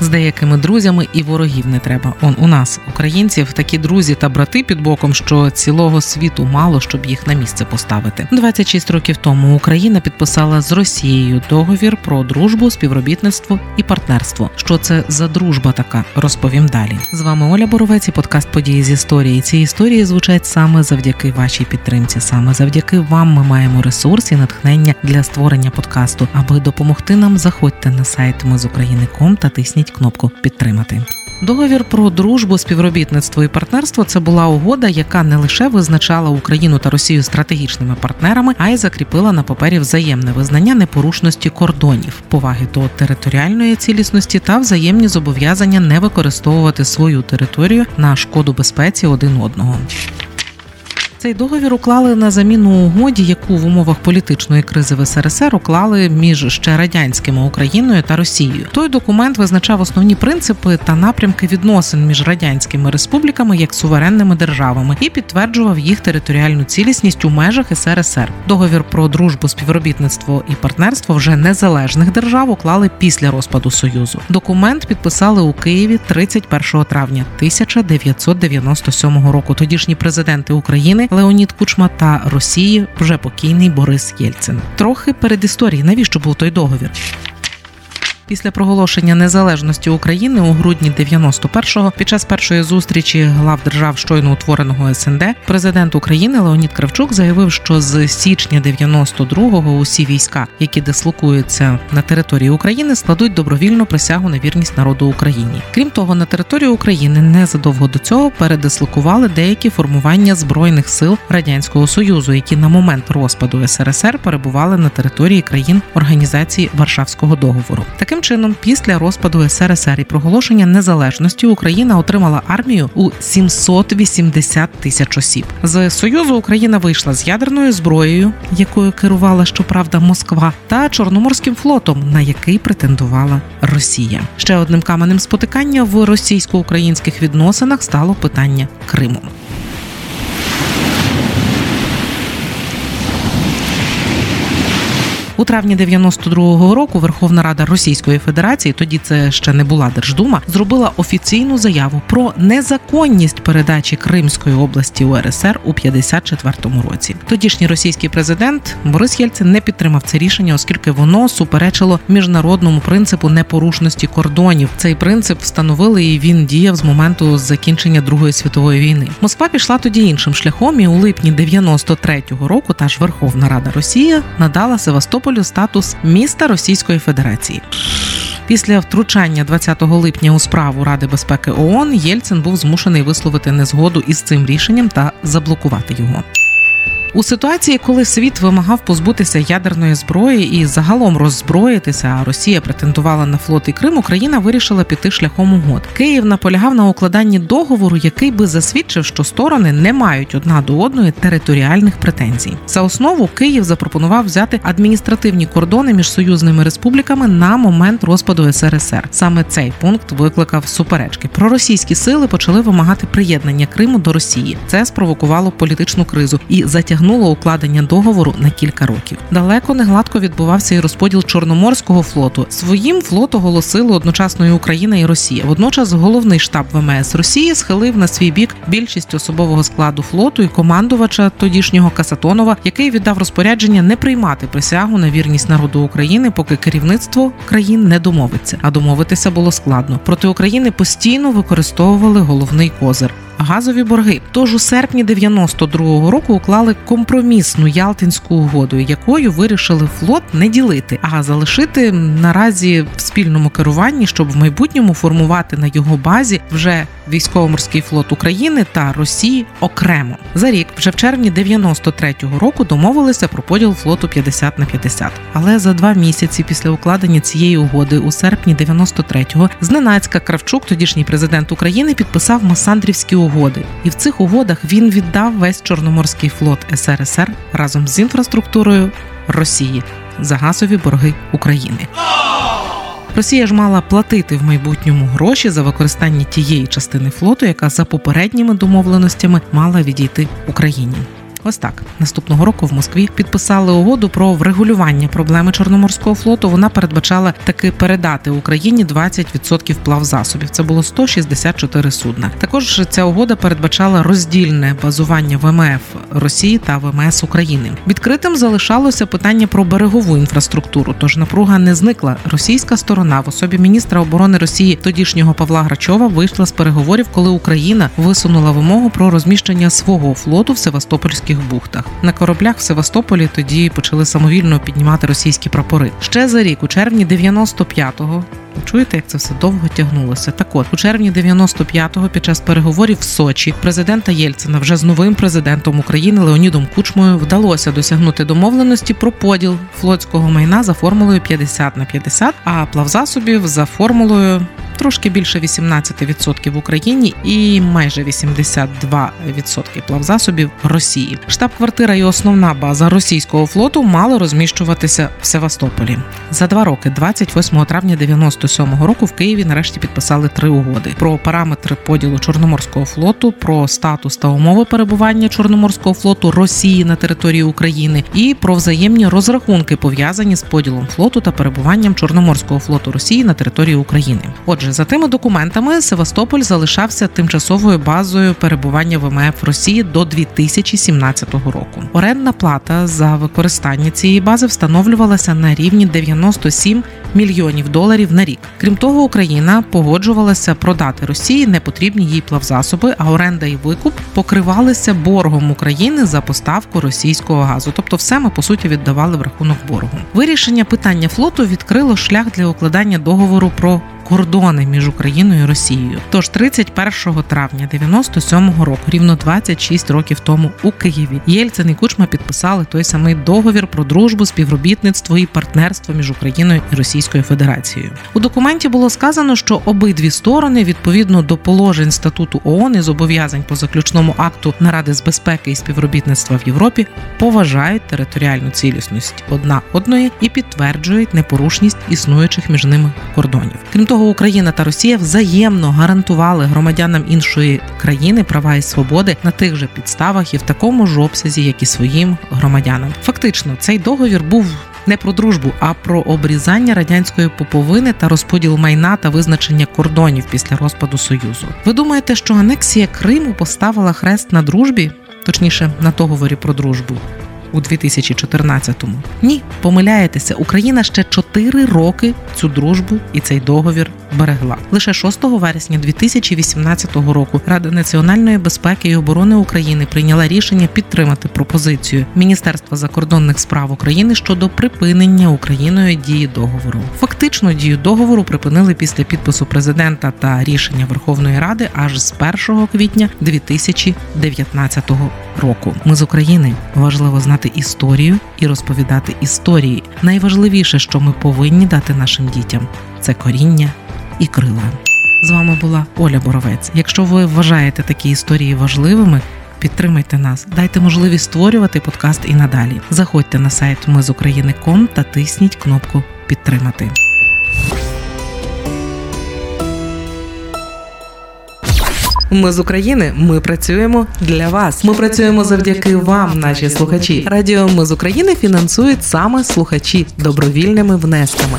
з деякими друзями і ворогів не треба. Он у нас, українців, такі друзі та брати під боком, що цілого світу мало щоб їх на місце поставити. 26 років тому Україна підписала з Росією договір про дружбу, співробітництво і партнерство. Що це за дружба така? Розповім далі. З вами Оля Боровець і подкаст події з історії. Ці історії звучать саме завдяки вашій підтримці. Саме завдяки вам ми маємо ресурс і натхнення для створення подкасту. Аби допомогти нам, заходьте на сайт ми з України.ком та тисніть натисніть кнопку Підтримати. Договір про дружбу, співробітництво і партнерство це була угода, яка не лише визначала Україну та Росію стратегічними партнерами, а й закріпила на папері взаємне визнання непорушності кордонів, поваги до територіальної цілісності та взаємні зобов'язання не використовувати свою територію на шкоду безпеці один одного. Цей договір уклали на заміну угоді, яку в умовах політичної кризи в СРСР уклали між ще радянськими Україною та Росією. Той документ визначав основні принципи та напрямки відносин між радянськими республіками як суверенними державами і підтверджував їх територіальну цілісність у межах СРСР. Договір про дружбу, співробітництво і партнерство вже незалежних держав уклали після розпаду союзу. Документ підписали у Києві 31 травня 1997 року. Тодішні президенти України. Леонід Кучма та Росії вже покійний Борис Єльцин. Трохи перед історії, навіщо був той договір? Після проголошення незалежності України у грудні 91-го під час першої зустрічі глав держав щойно утвореного СНД президент України Леонід Кравчук заявив, що з січня 92-го усі війська, які дислокуються на території України, складуть добровільну присягу на вірність народу Україні. Крім того, на територію України незадовго до цього передислокували деякі формування збройних сил радянського союзу, які на момент розпаду СРСР перебували на території країн організації Варшавського договору. Таким Таким чином, після розпаду СРСР і проголошення незалежності Україна отримала армію у 780 тисяч осіб. З Союзу Україна вийшла з ядерною зброєю, якою керувала щоправда Москва, та Чорноморським флотом, на який претендувала Росія. Ще одним каменем спотикання в російсько-українських відносинах стало питання Криму. У травні 92-го року Верховна Рада Російської Федерації, тоді це ще не була Держдума, зробила офіційну заяву про незаконність передачі Кримської області УРСР у 54-му році. Тодішній російський президент Борис Єльцин не підтримав це рішення, оскільки воно суперечило міжнародному принципу непорушності кордонів. Цей принцип встановили і він діяв з моменту закінчення Другої світової війни. Москва пішла тоді іншим шляхом, і у липні 93-го року та ж Верховна Рада Росії надала Севастополь Севастополю статус міста Російської Федерації. Після втручання 20 липня у справу Ради безпеки ООН Єльцин був змушений висловити незгоду із цим рішенням та заблокувати його. У ситуації, коли світ вимагав позбутися ядерної зброї і загалом роззброїтися, а Росія претендувала на флот і Крим, Україна вирішила піти шляхом угод. Київ наполягав на укладанні договору, який би засвідчив, що сторони не мають одна до одної територіальних претензій. За основу Київ запропонував взяти адміністративні кордони між союзними республіками на момент розпаду СРСР. Саме цей пункт викликав суперечки. Проросійські сили почали вимагати приєднання Криму до Росії. Це спровокувало політичну кризу і затягнуло затягнуло укладення договору на кілька років. Далеко не гладко відбувався і розподіл Чорноморського флоту. Своїм флот оголосили одночасно і Україна і Росія. Водночас головний штаб ВМС Росії схилив на свій бік більшість особового складу флоту і командувача тодішнього Касатонова, який віддав розпорядження не приймати присягу на вірність народу України, поки керівництво країн не домовиться. А домовитися було складно. Проти України постійно використовували головний козир газові борги. Тож у серпні 92-го року уклали компромісну Ялтинську угоду, якою вирішили флот не ділити, а залишити наразі в спільному керуванні, щоб в майбутньому формувати на його базі вже військово-морський флот України та Росії окремо. За рік, вже в червні 93-го року, домовилися про поділ флоту 50 на 50. Але за два місяці після укладення цієї угоди, у серпні 93-го, зненацька Кравчук, тодішній президент України, підписав Масандрівські угоди, і в цих угодах він віддав весь чорноморський флот СРСР разом з інфраструктурою Росії за газові борги України. Росія ж мала платити в майбутньому гроші за використання тієї частини флоту, яка за попередніми домовленостями мала відійти Україні. Ось так наступного року в Москві підписали угоду про врегулювання проблеми чорноморського флоту. Вона передбачала таки передати Україні 20% плавзасобів. Це було 164 судна. Також ця угода передбачала роздільне базування ВМФ Росії та ВМС України. Відкритим залишалося питання про берегову інфраструктуру. Тож напруга не зникла. Російська сторона в особі міністра оборони Росії тодішнього Павла Грачова вийшла з переговорів, коли Україна висунула вимогу про розміщення свого флоту в Севастопольських бухтах. На кораблях в Севастополі тоді почали самовільно піднімати російські прапори. Ще за рік, у червні 95-го, Чуєте, як це все довго тягнулося? Так от у червні 95-го під час переговорів в Сочі президента Єльцина вже з новим президентом України Леонідом Кучмою вдалося досягнути домовленості про поділ флотського майна за формулою 50 на 50, а плавзасобів за формулою трошки більше 18% в Україні і майже 82% плавзасобів Росії. Штаб-квартира і основна база російського флоту мали розміщуватися в Севастополі. За два роки, 28 травня 97-го року, в Києві нарешті підписали три угоди про параметри поділу Чорноморського флоту, про статус та умови перебування Чорноморського флоту Росії на території України і про взаємні розрахунки пов'язані з поділом флоту та перебуванням Чорноморського флоту Росії на території України. Отже. Отже, за тими документами Севастополь залишався тимчасовою базою перебування ВМФ Росії до 2017 року. Орендна плата за використання цієї бази встановлювалася на рівні 97 мільйонів доларів на рік. Крім того, Україна погоджувалася продати Росії непотрібні їй плавзасоби, а оренда і викуп покривалися боргом України за поставку російського газу. Тобто, все ми по суті віддавали в рахунок боргу. Вирішення питання флоту відкрило шлях для укладання договору про кордони між Україною і Росією. Тож 31 травня 97-го року, рівно 26 років тому, у Києві Єльцин і Кучма підписали той самий договір про дружбу, співробітництво і партнерство між Україною і Російською Федерацією. У документі було сказано, що обидві сторони відповідно до положень статуту ООН і зобов'язань по заключному акту наради з безпеки і співробітництва в Європі поважають територіальну цілісність одна одної і підтверджують непорушність існуючих між ними кордонів. Крім того того Україна та Росія взаємно гарантували громадянам іншої країни права і свободи на тих же підставах і в такому ж обсязі, як і своїм громадянам. Фактично, цей договір був. Не про дружбу, а про обрізання радянської поповини та розподіл майна та визначення кордонів після розпаду союзу. Ви думаєте, що анексія Криму поставила хрест на дружбі, точніше на договорі про дружбу? У 2014-му. Ні, помиляєтеся, Україна ще 4 роки цю дружбу і цей договір берегла. Лише 6 вересня 2018 року Рада національної безпеки і оборони України прийняла рішення підтримати пропозицію Міністерства закордонних справ України щодо припинення Україною дії договору. Фактично дію договору припинили після підпису президента та рішення Верховної Ради аж з 1 квітня 2019 року. Ми з України важливо знати історію і розповідати історії. Найважливіше, що ми повинні дати нашим дітям, це коріння і крила. З вами була Оля Боровець. Якщо ви вважаєте такі історії важливими, підтримайте нас, дайте можливість створювати подкаст і надалі. Заходьте на сайт Ми з України.ком та тисніть кнопку Підтримати. Ми з України. Ми працюємо для вас. Ми працюємо завдяки вам, наші слухачі. Радіо Ми з України фінансують саме слухачі добровільними внесками.